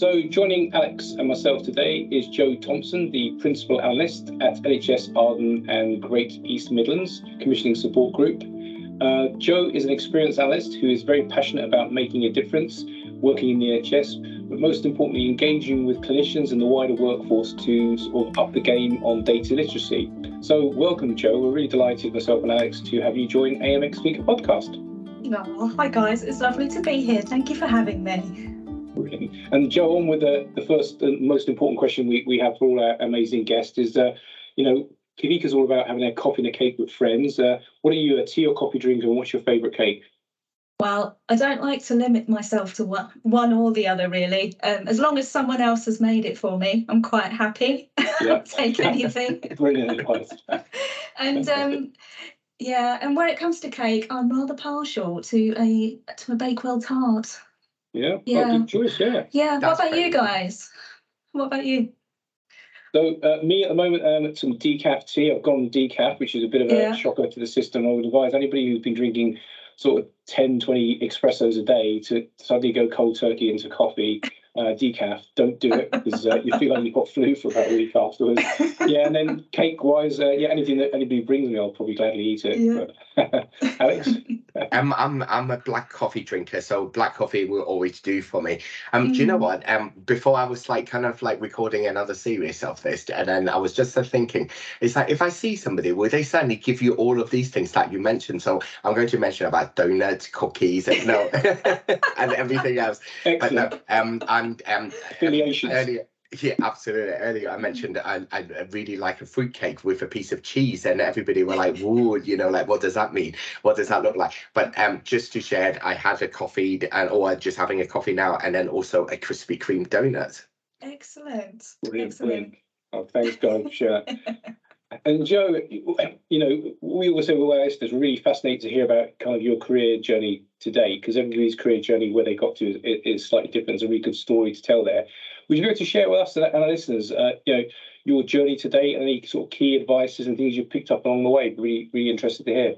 So, joining Alex and myself today is Jo Thompson, the Principal Analyst at NHS Arden and Greater East Midlands Commissioning Support Group. Uh, Jo is an experienced analyst who is very passionate about making a difference, working in the NHS, but most importantly, engaging with clinicians and the wider workforce to sort of up the game on data literacy. So, welcome, Jo. We're really delighted, myself and Alex, to have you join AMX Speaker Podcast. Oh, hi, guys. It's lovely to be here. Thank you for having me. And Jo, on with the, the first and most important question we, we have for all our amazing guests is, uh, you know, Kavika's all about having a coffee and a cake with friends. Uh, what are you, a tea or coffee drinker, and what's your favourite cake? Well, I don't like to limit myself to one, one or the other, really. Um, as long as someone else has made it for me, I'm quite happy. Yeah. Take anything. Brilliant advice. and um, yeah, and when it comes to cake, I'm rather partial to a to a Bakewell tart. Yeah, yeah. Good choice. Yeah. Yeah. That's what about you guys? What about you? So uh, me at the moment, um, at some decaf tea. I've gone decaf, which is a bit of a yeah. shocker to the system. I would advise anybody who's been drinking sort of 10, 20 espressos a day to suddenly go cold turkey into coffee uh, decaf. Don't do it because uh, you feel like you've got flu for about a week afterwards. yeah, and then cake wise, uh, yeah, anything that anybody brings me, I'll probably gladly eat it. Yeah. But, Alex, um, I'm I'm a black coffee drinker, so black coffee will always do for me. Um, mm. do you know mm. what? Um, before I was like kind of like recording another series of this, and then I was just uh, thinking, it's like if I see somebody, will they suddenly give you all of these things that you mentioned? So I'm going to mention about donuts, cookies, and no, and everything else. Excellent. But no, um, and um, affiliations. Earlier, yeah, absolutely. Earlier, I mentioned I, I really like a fruitcake with a piece of cheese, and everybody were like, "Whoa, you know, like what does that mean? What does that look like?" But um, just to share, I had a coffee, and or just having a coffee now, and then also a Krispy Kreme donut. Excellent. Brilliant, Excellent. Brilliant. Oh, thanks, God. Sure. And Jo, you know, we also were listeners really fascinated to hear about kind of your career journey today, because everybody's career journey where they got to is, is, slightly different. There's a really good story to tell there. Would you be able to share with us and our listeners, uh, you know, your journey today and any sort of key advices and things you've picked up along the way? Really, really interested to hear.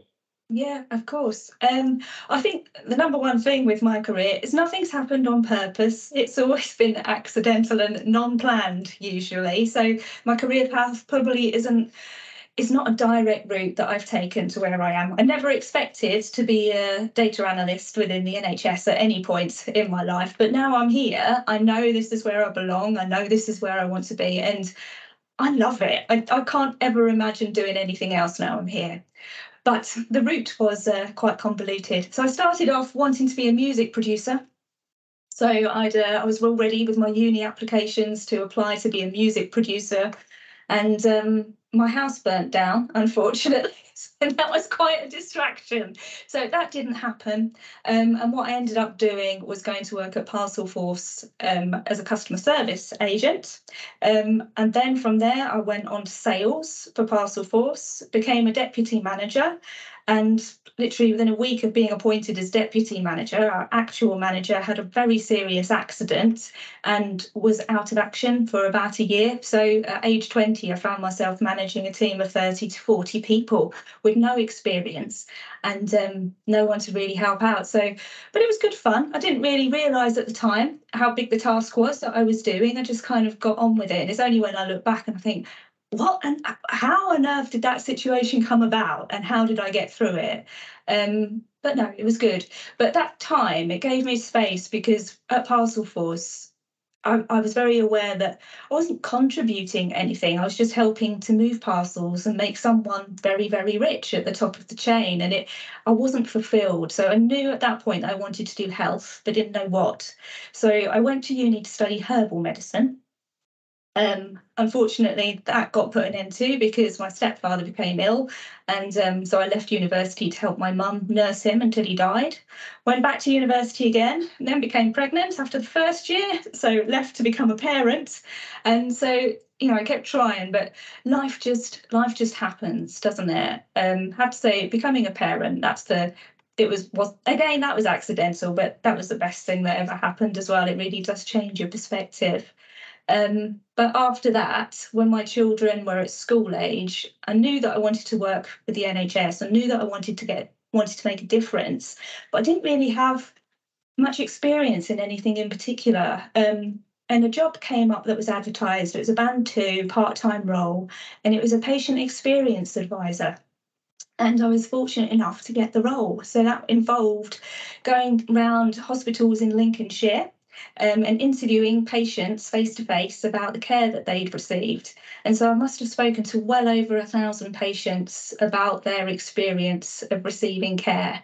Yeah, of course. Um, I think the number one thing with my career is nothing's happened on purpose. It's always been accidental and non-planned usually. So my career path probably isn't is not a direct route that I've taken to where I am. I never expected to be a data analyst within the NHS at any point in my life, but now I'm here. I know this is where I belong. I know this is where I want to be, and I love it. I, I can't ever imagine doing anything else now I'm here. But the route was uh, quite convoluted. So I started off wanting to be a music producer. So I'd uh, I was all ready with my uni applications to apply to be a music producer, and um, my house burnt down, unfortunately. and that was quite a distraction. So that didn't happen. Um, and what I ended up doing was going to work at Parcelforce um, as a customer service agent. Um, and then from there, I went on to sales for Parcelforce, became a deputy manager, and literally within a week of being appointed as deputy manager, our actual manager had a very serious accident and was out of action for about a year. So at age 20, I found myself managing a team of 30 to 40 people with no experience and um, no one to really help out. So, but it was good fun. I didn't really realise at the time how big the task was that I was doing. I just kind of got on with it. And it's only when I look back and I think, what and how on earth did that situation come about and how did I get through it? Um, but no, it was good. But that time it gave me space because at Parcelforce, I, I was very aware that I wasn't contributing anything. I was just helping to move parcels and make someone very, very rich at the top of the chain. And it I wasn't fulfilled. So I knew at that point I wanted to do health, but didn't know what. So I went to uni to study herbal medicine. Um, unfortunately, that got put an end to because my stepfather became ill, and um, so I left university to help my mum nurse him until he died. Went back to university again, then became pregnant after the first year, so left to become a parent, and so you know I kept trying, but life just life just happens, doesn't it? Um, have to say, becoming a parent that's the it was was again that was accidental, but that was the best thing that ever happened as well. It really does change your perspective. Um, but after that, when my children were at school age, I knew that I wanted to work with the NHS. I knew that I wanted to get wanted to make a difference, but I didn't really have much experience in anything in particular. Um, and a job came up that was advertised. It was a band two part time role, and it was a patient experience advisor. And I was fortunate enough to get the role. So that involved going round hospitals in Lincolnshire um, and interviewing patients face to face about the care that they'd received. And so I must have spoken to well over a thousand patients about their experience of receiving care.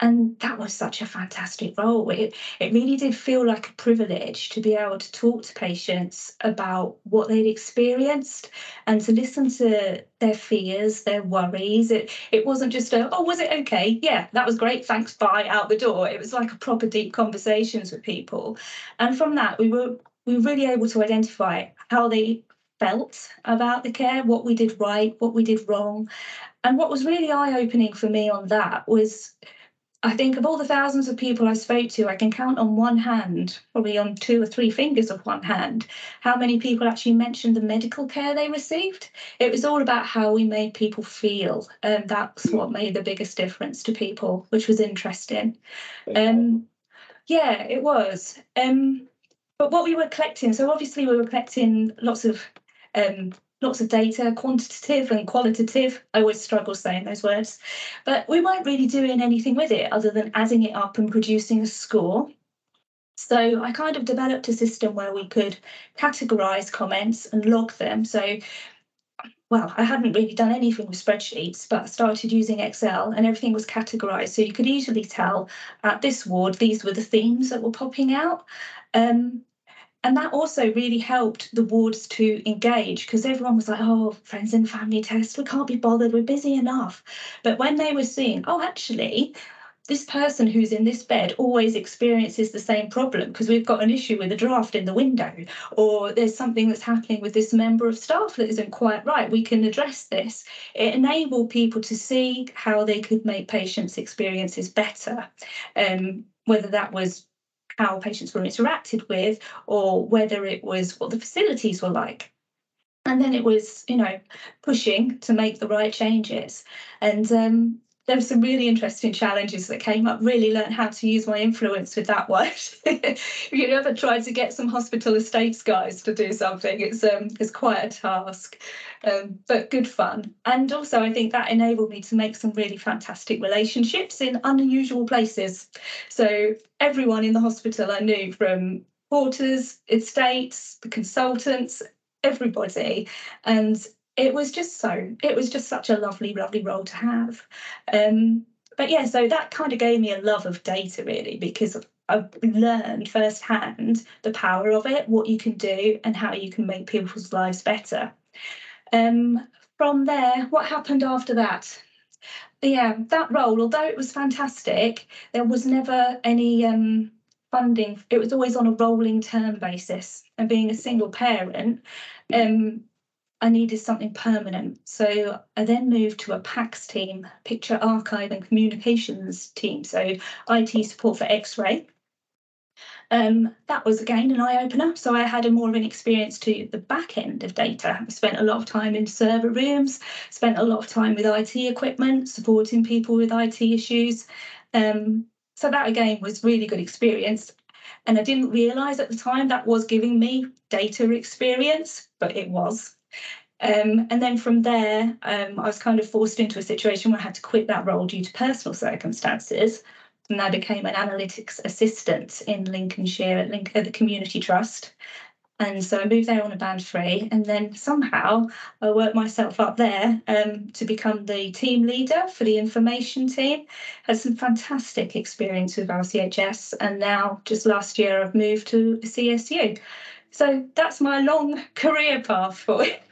And that was such a fantastic role. It, it really did feel like a privilege to be able to talk to patients about what they'd experienced and to listen to their fears, their worries. It, it wasn't just a, oh, was it okay? Yeah, that was great. Thanks, bye, out the door. It was like a proper deep conversations with people. And from that, we were we were really able to identify how they felt about the care, what we did right, what we did wrong. And what was really eye opening for me on that was I think of all the thousands of people I spoke to, I can count on one hand, probably on two or three fingers of one hand, how many people actually mentioned the medical care they received. It was all about how we made people feel. And that's what made the biggest difference to people, which was interesting. Um, yeah, it was. Um, but what we were collecting, so obviously we were collecting lots of um, lots of data, quantitative and qualitative. I always struggle saying those words, but we weren't really doing anything with it other than adding it up and producing a score. So I kind of developed a system where we could categorize comments and log them. So, well, I hadn't really done anything with spreadsheets, but I started using Excel and everything was categorized. So you could easily tell at this ward, these were the themes that were popping out. Um, and that also really helped the wards to engage because everyone was like, oh, friends and family test, we can't be bothered, we're busy enough. But when they were seeing, oh, actually, this person who's in this bed always experiences the same problem because we've got an issue with a draft in the window, or there's something that's happening with this member of staff that isn't quite right. We can address this. It enabled people to see how they could make patients' experiences better. Um, whether that was how patients were interacted with or whether it was what the facilities were like. And then it was, you know, pushing to make the right changes. And um, there were some really interesting challenges that came up. Really learned how to use my influence with that one. if you ever tried to get some hospital estates guys to do something, it's um it's quite a task, um, but good fun. And also, I think that enabled me to make some really fantastic relationships in unusual places. So everyone in the hospital I knew from porters, estates, the consultants, everybody, and it was just so it was just such a lovely lovely role to have. Um, but yeah so that kind of gave me a love of data really because I've learned firsthand the power of it what you can do and how you can make people's lives better. Um, from there what happened after that? Yeah that role although it was fantastic there was never any um, funding. It was always on a rolling term basis and being a single parent um, I needed something permanent. So I then moved to a PACS team, Picture Archive and Communications team, so IT support for X-ray. Um, that was again an eye opener. So I had a more of an experience to the back end of data. I spent a lot of time in server rooms, spent a lot of time with IT equipment, supporting people with IT issues. Um, so that again was really good experience. And I didn't realise at the time that was giving me data experience, but it was. Um, and then from there, um, I was kind of forced into a situation where I had to quit that role due to personal circumstances. And I became an analytics assistant in Lincolnshire at, Link- at the Community Trust. And so I moved there on a band three, and then somehow I worked myself up there um, to become the team leader for the information team. Had some fantastic experience with RCHS, and now just last year I've moved to CSU. So that's my long career path for it.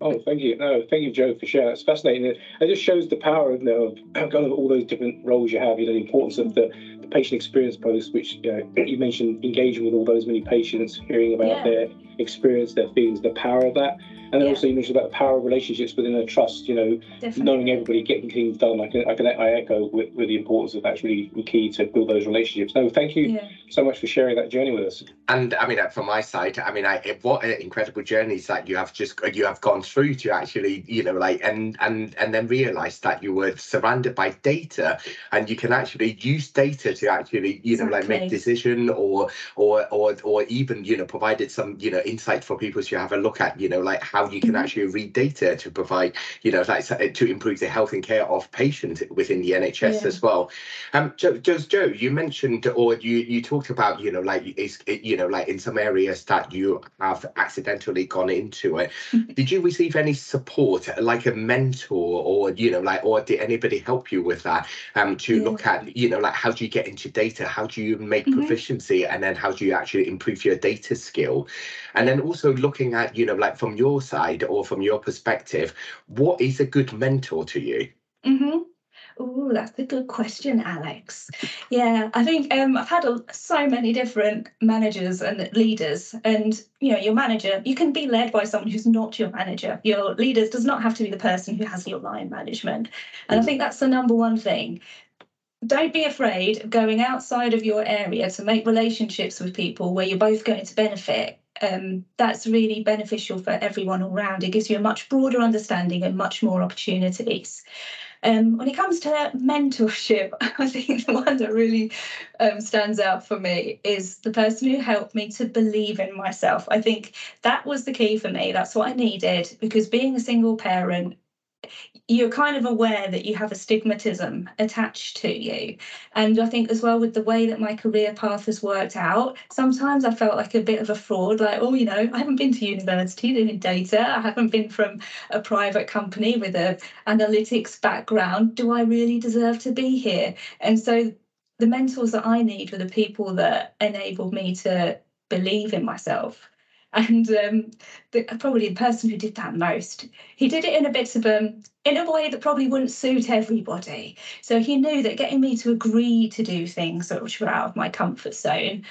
Oh, thank you. No, thank you, Jo, for sharing. It's fascinating. It, just shows the power of, you know, of kind of all those different roles you have. You know, the importance of the, the patient experience post, which you, know, you mentioned engaging with all those many patients, hearing about yeah. their experience, their feelings, the power of that. And then Yeah. also you mentioned about the power of relationships within a trust. You know, Definitely. knowing everybody, getting things done. I can, I can, I echo with, with the importance of that's really key to build those relationships. No, thank you Yeah. so much for sharing that journey with us. And I mean, uh, from my side, I mean, I what an incredible journeys that you have just you have gone through to actually, you know, like and and and then realize that you were surrounded by data, and you can actually use data to actually, you know, like make decision or or or or even you know provided some you know insight for people to have a look at, you know, like how you can Mhm. actually read data to provide, you know, like to improve the health and care of patients within the NHS Yeah. as well. Um, Jo, Jo, you mentioned or you you talked about, you know, like it's it, you know, like in some areas that you have accidentally gone into it. Did you receive any support, like a mentor, or you know, like, or did anybody help you with that? Um, to Yeah. look at, you know, like how do you get into data? How do you make Mhm. proficiency, and then how do you actually improve your data skill? And then also looking at, you know, like from your side or from your perspective, what is a good mentor to you? hmm Oh, that's a good question, Alex. Yeah, I think um, I've had a, so many different managers and leaders, and you know, your manager, you can be led by someone who's not your manager. Your leader does not have to be the person who has your line management, and I think that's the number one thing. Don't be afraid of going outside of your area to make relationships with people where you're both going to benefit. Um, that's really beneficial for everyone all. It gives you a much broader understanding and much more opportunities. Um, when it comes to mentorship, I think the one that really um, stands out for me is the person who helped me to believe in myself. I think that was the key for me. That's what I needed because being a single parent, you're kind of aware that you have a stigmatism attached to you. And I think as well with the way that my career path has worked out, sometimes I felt like a bit of a fraud, like, oh, you know, I haven't been to university doing data, I haven't been from a private company with a analytics background. Do I really deserve to be here? And so the mentors that I need were the people that enabled me to believe in myself. And um, the, probably the person who did that most, he did it in a bit of a, in a way that probably wouldn't suit everybody. So he knew that getting me to agree to do things which were out of my comfort zone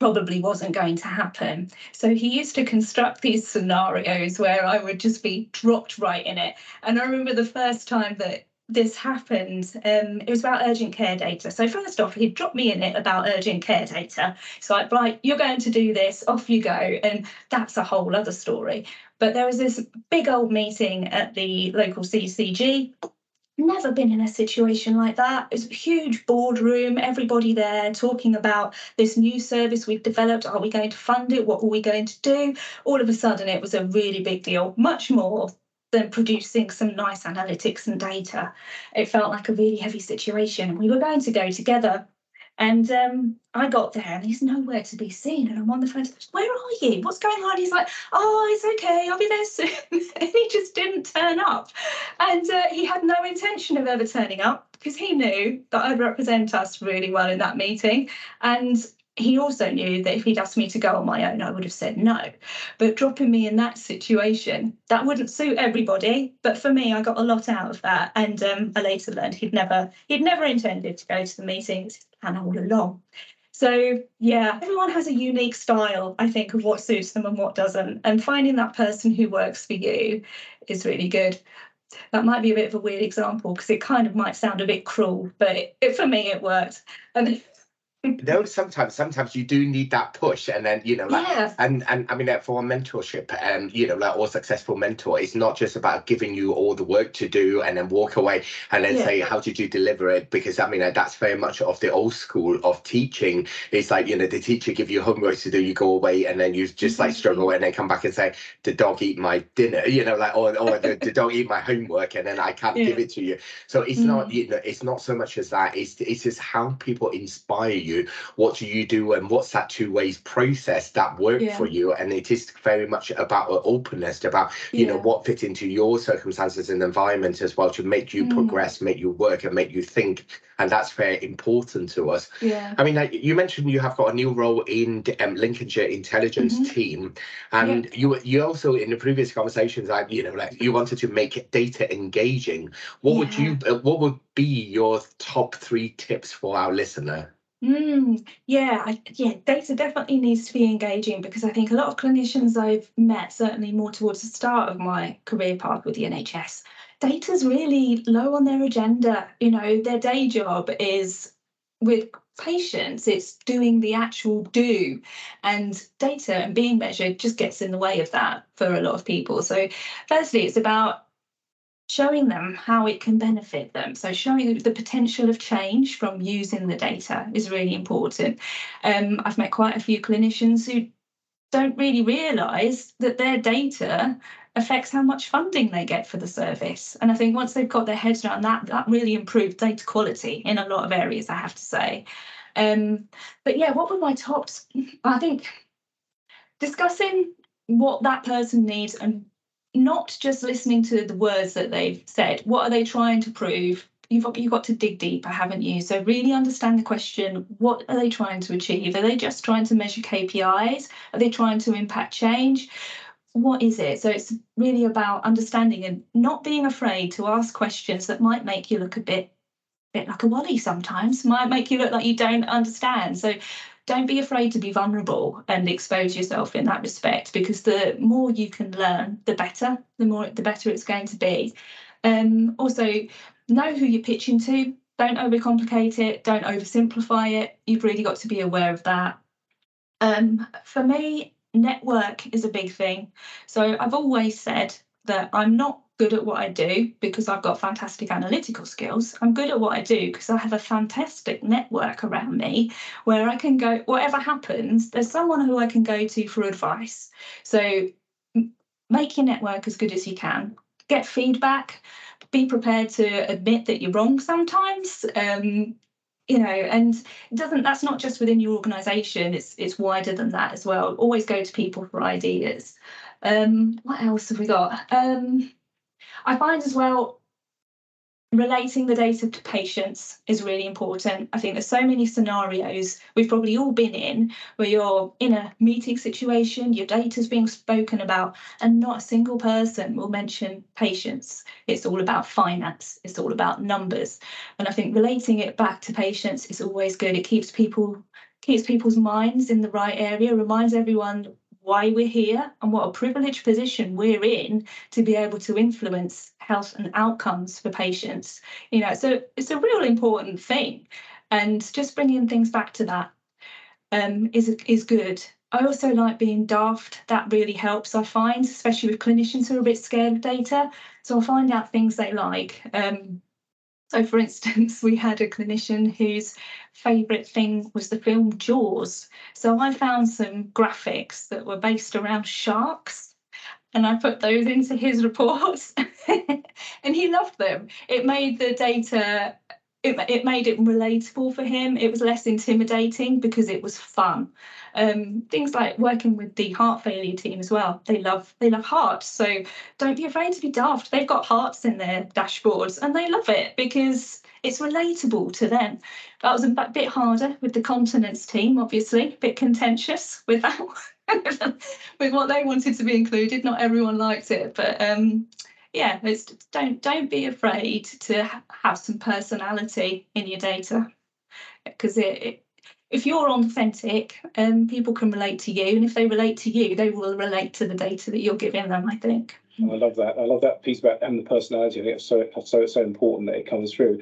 probably wasn't going to happen. So he used to construct these scenarios where I would just be dropped right in it. And I remember the first time that this happened, um, it was about urgent care data. So first off, he dropped me in it about urgent care data. It's like, right, you're going to do this, off you go. And that's a whole other story. But there was this big old meeting at the local CCG. Never been in a situation like that. It was a huge boardroom, everybody there talking about this new service we've developed. Are we going to fund it? What are we going to do? All of a sudden, it was a really big deal, much more than producing some nice analytics and data. It felt like a really heavy situation. We were going to go together. And um, I got there and he's nowhere to be seen. And I'm on the phone, where are you? What's going on? He's like, oh, it's okay. I'll be there soon. and he just didn't turn up. And uh, he had no intention of ever turning up because he knew that I'd represent us really well in that meeting. And he also knew that if he'd asked me to go on my own, I would have said no. But dropping me in that situation, that wouldn't suit everybody. But for me, I got a lot out of that. And um, I later learned he'd never he'd never intended to go to the meetings and all along. So yeah, everyone has a unique style, I think, of what suits them and what doesn't. And finding that person who works for you is really good. That might be a bit of a weird example because it kind of might sound a bit cruel, but it, it, for me it worked. And no sometimes sometimes you do need that push and then you know like Yeah. and and i mean for a mentorship and you know like or successful mentor it's not just about giving you all the work to do and then walk away and then Yeah. say how did you deliver it because i mean that's very much of the old school of teaching it's like you know the teacher give you homework to do you go away and then you just like struggle and then come back and say the dog eat my dinner you know like or, or the, the dog eat my homework and then i can't give it to you so it's not Mm. you know it's not so much as that it's it's just how people inspire you what do you do and what's that two ways process that work Yeah. for you and it is very much about openness about you know what fit into your circumstances and environment as well to make you Mm. progress make you work and make you think and that's very important to us yeah. I mean, like you mentioned, you have got a new role in the um, Lincolnshire intelligence Mhm. team, and you you also in the previous conversations, i you know, like you wanted to make data engaging. What would you? Uh, what would be your top three tips for our listener? Mm, yeah, I, yeah, data definitely needs to be engaging because I think a lot of clinicians I've met, certainly more towards the start of my career path with the NHS, data's really low on their agenda. You know, their day job is with patients, it's doing the actual do, and data and being measured just gets in the way of that for a lot of people. So, firstly, it's about showing them how it can benefit them. So showing the potential of change from using the data is really important. Um, I've met quite a few clinicians who don't really realise that their data affects how much funding they get for the service. And I think once they've got their heads around that, that really improves data quality in a lot of areas, I have to say. Um, but yeah, what were my tops? I think discussing what that person needs and not just listening to the words that they've said. What are they trying to prove? You've got, you've got to dig deeper, haven't you? So really understand the question. What are they trying to achieve? Are they just trying to measure KPIs? Are they trying to impact change? What is it? So it's really about understanding and not being afraid to ask questions that might make you look a bit bit like a wally sometimes might make you look like you don't understand so don't be afraid to be vulnerable and expose yourself in that respect because the more you can learn the better the more the better it's going to be. Um, also know who you're pitching to. Don't overcomplicate it. Don't oversimplify it. You've really got to be aware of that. Um, for me network is a big thing. So i've always said that i'm not good at what I do because I've got fantastic analytical skills. I'm good at what I do because I have a fantastic network around me where I can go, whatever happens, there's someone who I can go to for advice. So make your network as good as you can, get feedback, be prepared to admit that you're wrong sometimes. Um, you know and doesn't that's not just within your organization it's it's wider than that as well always go to people for ideas um what else have we got um I find as well relating the data to patients is really important. I think there's so many scenarios we've probably all been in where you're in a meeting situation, your data's being spoken about, and not a single person will mention patients. It's all about finance, it's all about numbers. And I think relating it back to patients is always good. It keeps people keeps people's minds in the right area, reminds everyone why we're here and what a privileged position we're in to be able to influence health and outcomes for patients. You know, so it's a real important thing, and just bringing things back to that um, is is good. I also like being daft. That really helps. I find, especially with clinicians who are a bit scared of data. So I'll find out things they like. Um, so, for instance, we had a clinician whose favourite thing was the film Jaws. So I found some graphics that were based around sharks and I put those into his reports and he loved them. It made the data it, it made it relatable for him. It was less intimidating because it was fun. Um, things like working with the heart failure team as well. They love they love hearts, so don't be afraid to be daft. They've got hearts in their dashboards and they love it because it's relatable to them. That was a bit harder with the continence team, obviously, a bit contentious with that with what they wanted to be included. Not everyone liked it, but um, yeah, it's don't don't be afraid to have some personality in your data because it, it, if you're authentic, um, people can relate to you, and if they relate to you, they will relate to the data that you're giving them. I think. I love that. I love that piece about and the personality. I think it's so so so important that it comes through.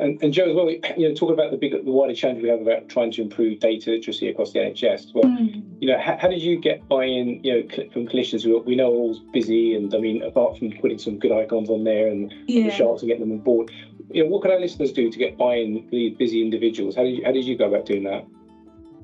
And, and Jo, as well, you know, talking about the big, the wider challenge we have about trying to improve data literacy across the NHS. Well, mm. you know, how, how, did you get buy-in, you know, from clinicians who we know are all busy, and I mean, apart from putting some good icons on there and yeah. the charts and getting them on board, you know, what can our listeners do to get buy-in these busy individuals? How did you, how did you go about doing that?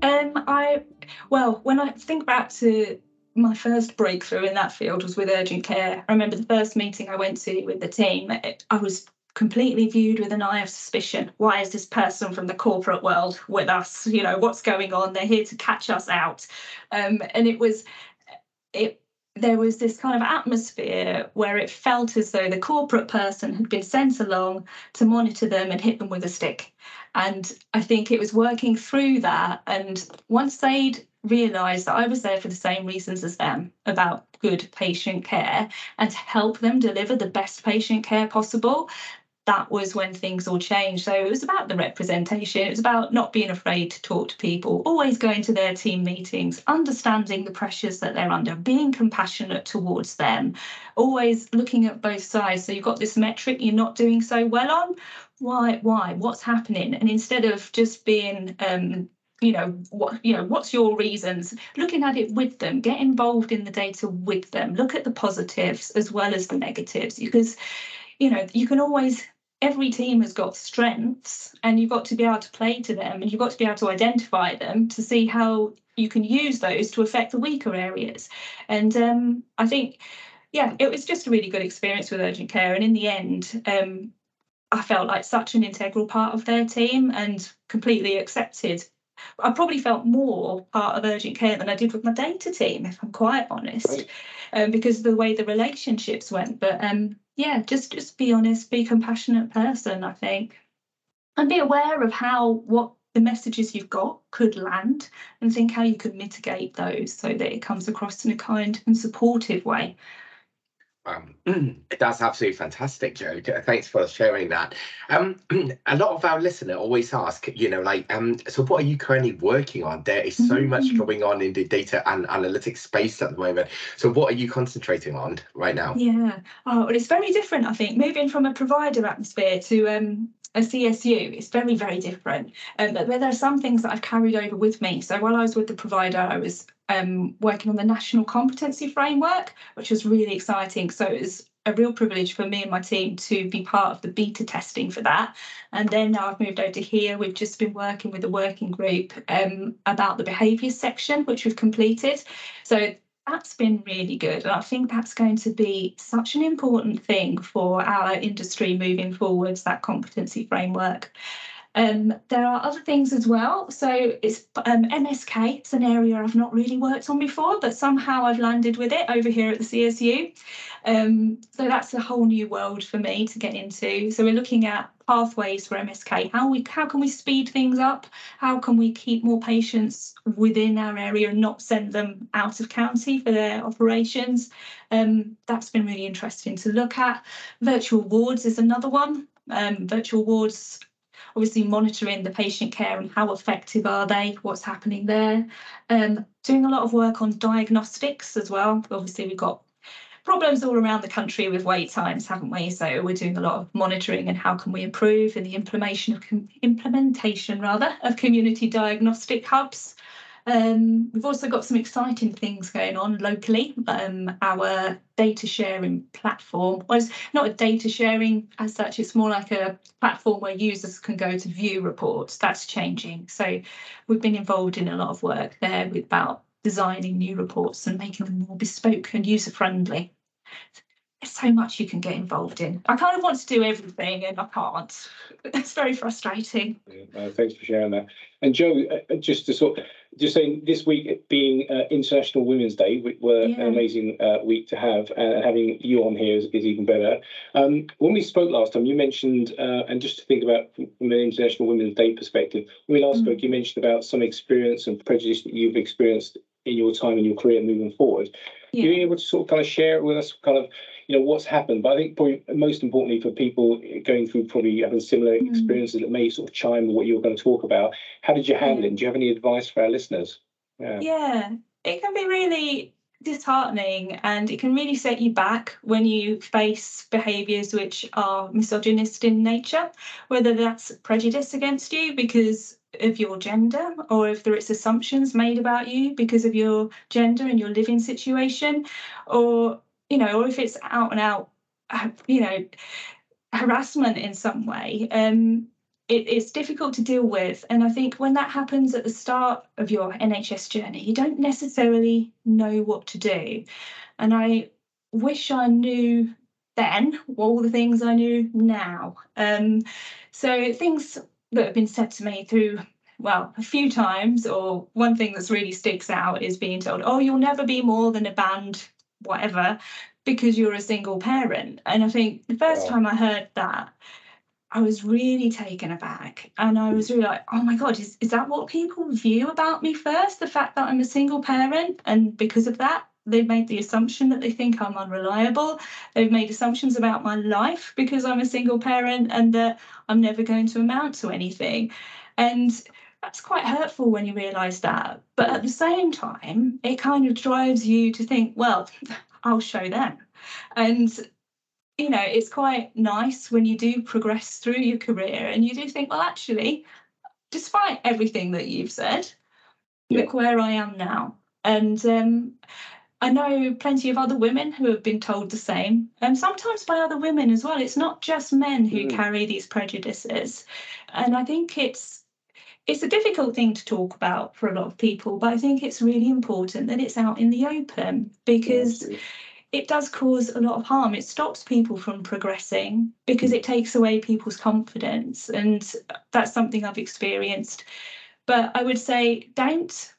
Um, I well, when I think back to my first breakthrough in that field was with urgent care. I remember the first meeting I went to with the team. I was completely viewed with an eye of suspicion. Why is this person from the corporate world with us? You know, what's going on? They're here to catch us out. Um, and it was, it there was this kind of atmosphere where it felt as though the corporate person had been sent along to monitor them and hit them with a stick. And I think it was working through that. And once they'd realised that I was there for the same reasons as them about good patient care and to help them deliver the best patient care possible, that was when things all changed. So it was about the representation. It was about not being afraid to talk to people, always going to their team meetings, understanding the pressures that they're under, being compassionate towards them, always looking at both sides. So you've got this metric you're not doing so well on. Why? Why? What's happening? And instead of just being um, you know what you know what's your reasons looking at it with them get involved in the data with them look at the positives as well as the negatives because you know you can always every team has got strengths and you've got to be able to play to them and you've got to be able to identify them to see how you can use those to affect the weaker areas. And um, i think yeah it was just a really good experience with urgent care. And in the end um, i felt like such an integral part of their team and completely accepted I probably felt more part of urgent care than I did with my data team, if I'm quite honest, right. um, because of the way the relationships went. But um, yeah, just just be honest, be a compassionate person, I think. And be aware of how what the messages you've got could land and think how you could mitigate those so that it comes across in a kind and supportive way. Um, that's absolutely fantastic, Jo. Thanks for sharing that. Um, a lot of our listeners always ask, you know, like, um, so what are you currently working on? There is so much mm-hmm. going on in the data and analytics space at the moment. So, what are you concentrating on right now? Yeah, oh, well, it's very different. I think moving from a provider atmosphere to um, a CSU, it's very, very different. Um, but there are some things that I've carried over with me. So while I was with the provider, I was um, working on the National Competency Framework, which was really exciting. So it was a real privilege for me and my team to be part of the beta testing for that. And then now I've moved over to here. We've just been working with a working group um, about the behaviours section, which we've completed. So that's been really good. And I think that's going to be such an important thing for our industry moving forwards, that competency framework. Um, there are other things as well. So it's um, MSK. It's an area I've not really worked on before, but somehow I've landed with it over here at the CSU. Um, so that's a whole new world for me to get into. So we're looking at pathways for MSK. How we how can we speed things up? How can we keep more patients within our area and not send them out of county for their operations? Um, that's been really interesting to look at. Virtual wards is another one. Um, virtual wards obviously monitoring the patient care and how effective are they, what's happening there. Um, doing a lot of work on diagnostics as well. Obviously, we've got problems all around the country with wait times, haven't we? So we're doing a lot of monitoring and how can we improve in the implementation of implementation rather of community diagnostic hubs. Um, we've also got some exciting things going on locally. Um, our data sharing platform was not a data sharing as such, it's more like a platform where users can go to view reports. That's changing. So we've been involved in a lot of work there with about designing new reports and making them more bespoke and user friendly There's so much you can get involved in. I kind of want to do everything and I can't. It's very frustrating. Yeah, uh, thanks for sharing that. And Jo, uh, uh, just to sort just saying this week being uh, International Women's Day, which were yeah. an amazing uh, week to have, and having you on here is, is even better. Um, when we spoke last time, you mentioned, uh, and just to think about from an International Women's Day perspective, when we last mm. spoke, you mentioned about some experience and prejudice that you've experienced in your time in your career moving forward. Yeah. Are you able to sort of kind of share it with us, kind of you know what's happened. But I think probably most importantly for people going through probably having similar mm. experiences that may sort of chime with what you're going to talk about. How did you handle yeah. it? Do you have any advice for our listeners? Yeah. yeah, it can be really disheartening and it can really set you back when you face behaviours which are misogynist in nature, whether that's prejudice against you because of your gender or if there is assumptions made about you because of your gender and your living situation or you know, or if it's out and out, uh, you know, harassment in some way, um, it, it's difficult to deal with. And I think when that happens at the start of your NHS journey, you don't necessarily know what to do. And I wish I knew then all the things I knew now. Um, so things that have been said to me through well, a few times, or one thing that's really sticks out is being told, oh, you'll never be more than a band whatever because you're a single parent. And I think the first time I heard that, I was really taken aback. And I was really like, oh my God, is, is that what people view about me first? The fact that I'm a single parent. And because of that, they've made the assumption that they think I'm unreliable. They've made assumptions about my life because I'm a single parent and that I'm never going to amount to anything. And that's quite hurtful when you realise that. But at the same time, it kind of drives you to think, well, I'll show them. And you know, it's quite nice when you do progress through your career and you do think, well, actually, despite everything that you've said, yeah. look where I am now. And um, I know plenty of other women who have been told the same, and sometimes by other women as well. It's not just men who mm. carry these prejudices, and I think it's it's a difficult thing to talk about for a lot of people. But I think it's really important that it's out in the open because. Yeah, it does cause a lot of harm. It stops people from progressing because it takes away people's confidence. And that's something I've experienced. But I would say don't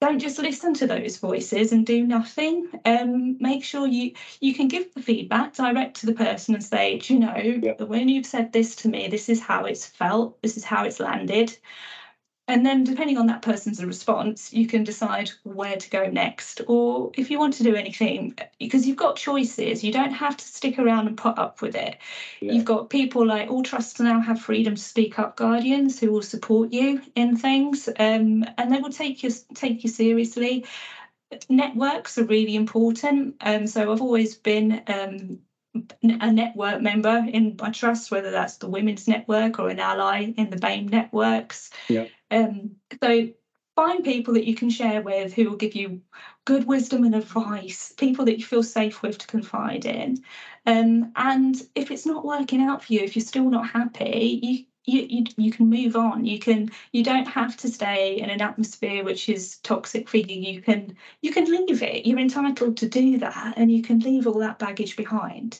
don't just listen to those voices and do nothing. Um, make sure you you can give the feedback direct to the person and say, you know, yeah. when you've said this to me, this is how it's felt, this is how it's landed. And then, depending on that person's response, you can decide where to go next, or if you want to do anything, because you've got choices. You don't have to stick around and put up with it. Yeah. You've got people like all trusts now have freedom to speak up guardians who will support you in things, um, and they will take you take you seriously. Networks are really important. Um, so I've always been um, a network member in my trust, whether that's the Women's Network or an ally in the BAME networks. Yeah. Um, so find people that you can share with who will give you good wisdom and advice, people that you feel safe with to confide in. Um, and if it's not working out for you, if you're still not happy, you you, you you can move on. You can you don't have to stay in an atmosphere which is toxic for you. You can you can leave it. You're entitled to do that and you can leave all that baggage behind.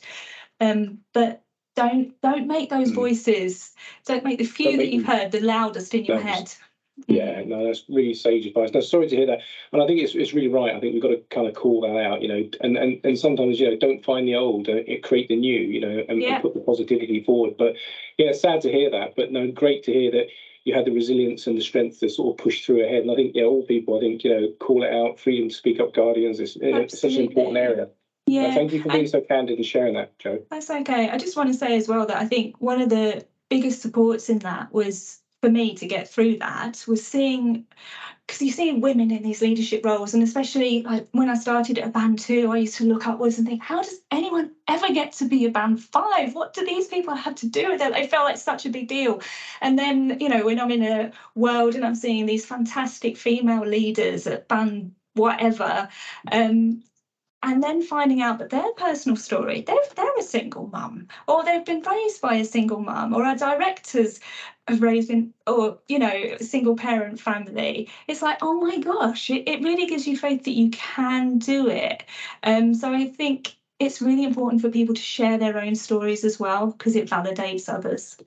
Um, but don't don't make those mm. voices don't make the few that you've heard the loudest in your head yeah, no, that's really sage advice. No, sorry to hear that, and I think it's it's really right. I think we've got to kind of call that out, you know, and and, and sometimes you know don't find the old, uh, create the new, you know, and, yeah. and, put the positivity forward. But yeah, sad to hear that, but no, great to hear that you had the resilience and the strength to sort of push through ahead. And I think yeah, all people, I think you know, call it out. Freedom to speak up, guardians is such an important area. Yeah, thank you for being I, so candid and sharing that, Jo. That's okay. I just want to say as well that I think one of the biggest supports in that was for me to get through that was seeing because you see women in these leadership roles and especially like when i started at a band two i used to look upwards and think how does anyone ever get to be a band five what do these people have to do with it they felt like such a big deal and then you know when i'm in a world and i'm seeing these fantastic female leaders at band whatever um, and then finding out that their personal story, they're, they're a single mum, or they've been raised by a single mum, or our directors have raised in, or, you know, single parent family. It's like, oh my gosh, it, it really gives you faith that you can do it. Um, so I think it's really important for people to share their own stories as well, because it validates others.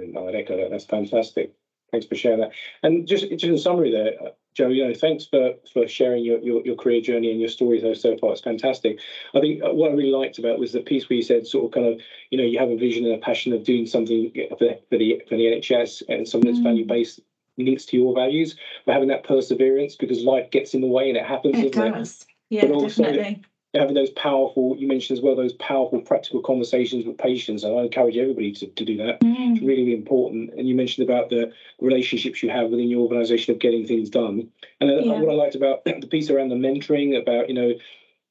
I'd echo that. That's fantastic. Thanks for sharing that. And just, just in summary there, Jo, you know, thanks for for sharing your, your, your career journey and your stories so far. It's fantastic. I think what I really liked about was the piece where you said sort of kind of, you know, you have a vision and a passion of doing something for, for the for the NHS and something that's mm. value based links to your values, but having that perseverance because life gets in the way and it happens. It does. It? Yeah, but also, definitely having those powerful, you mentioned as well, those powerful practical conversations with patients. And I encourage everybody to, to do that. Mm. It's really, really important. And you mentioned about the relationships you have within your organization of getting things done. And yeah. what I liked about the piece around the mentoring, about, you know,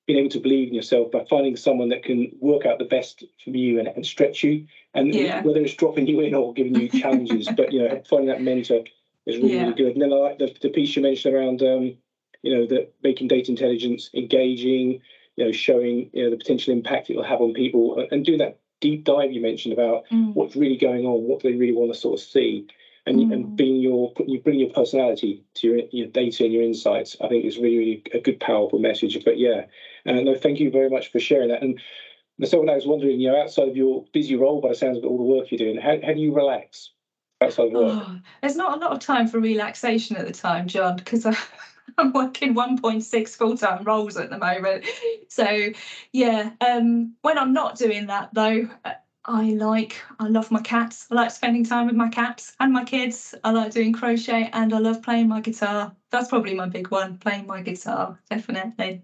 being able to believe in yourself by finding someone that can work out the best for you and, and stretch you. And yeah. whether it's dropping you in or giving you challenges, but, you know, finding that mentor is really, yeah. really good. And then I like the, the piece you mentioned around, um, you know, that making data intelligence engaging, you know, showing you know the potential impact it will have on people, and do that deep dive you mentioned about mm. what's really going on, what they really want to sort of see, and mm. and being your you bring your personality to your, your data and your insights. I think is really, really a good powerful message. But yeah, and uh, no, thank you very much for sharing that. And myself I was wondering, you know, outside of your busy role, by the sounds of all the work you're doing, how, how do you relax? Outside of work? Oh, there's not a lot of time for relaxation at the time, John, because I, I'm working 1.6 full time roles at the moment. So, yeah, um, when I'm not doing that though, uh, I like, I love my cats. I like spending time with my cats and my kids. I like doing crochet and I love playing my guitar. That's probably my big one, playing my guitar, definitely.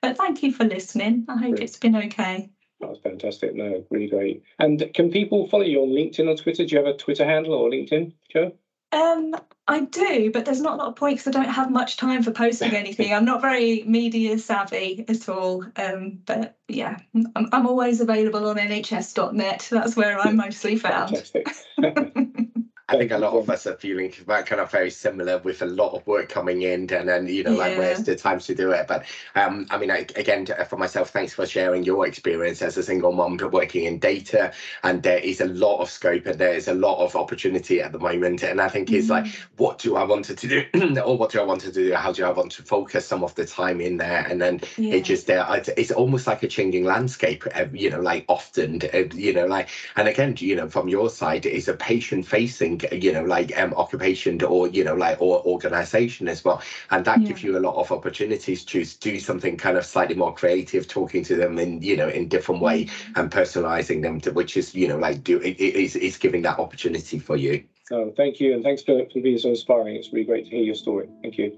But thank you for listening. I hope it's been okay. That was fantastic. No, really great. And can people follow you on LinkedIn or Twitter? Do you have a Twitter handle or LinkedIn, Jo? Um, I do, but there's not a lot of point because I don't have much time for posting anything. I'm not very media savvy at all. Um, but yeah, I'm, I'm always available on nhs.net. That's where I'm mostly found. I think a lot of us are feeling that kind of very similar with a lot of work coming in, and then you know, like Yeah. where's the time to do it? But um, I mean, I, again, for myself, thanks for sharing your experience as a single mom working in data. And there is a lot of scope, and there is a lot of opportunity at the moment. And I think it's like, what do I want to do, or what do I want to do? How do I want to focus some of the time in there? And then Yeah. it just uh, it's, it's almost like a changing landscape uh, you know like often uh, you know like and again you know from your side it's a patient facing you know like um occupation or you know like or organization as well and that gives you a lot of opportunities to do something kind of slightly more creative talking to them in you know in different way and personalizing them to which is you know like do it, it is it's giving that opportunity for you So thank you, and thanks for, for being so inspiring. It's really great to hear your story. Thank you.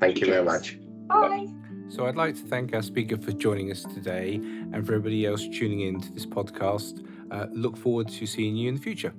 thank you very Cheers. much Bye. So I'd like to thank our speaker for joining us today and for everybody else tuning in to this podcast. Uh, look forward to seeing you in the future.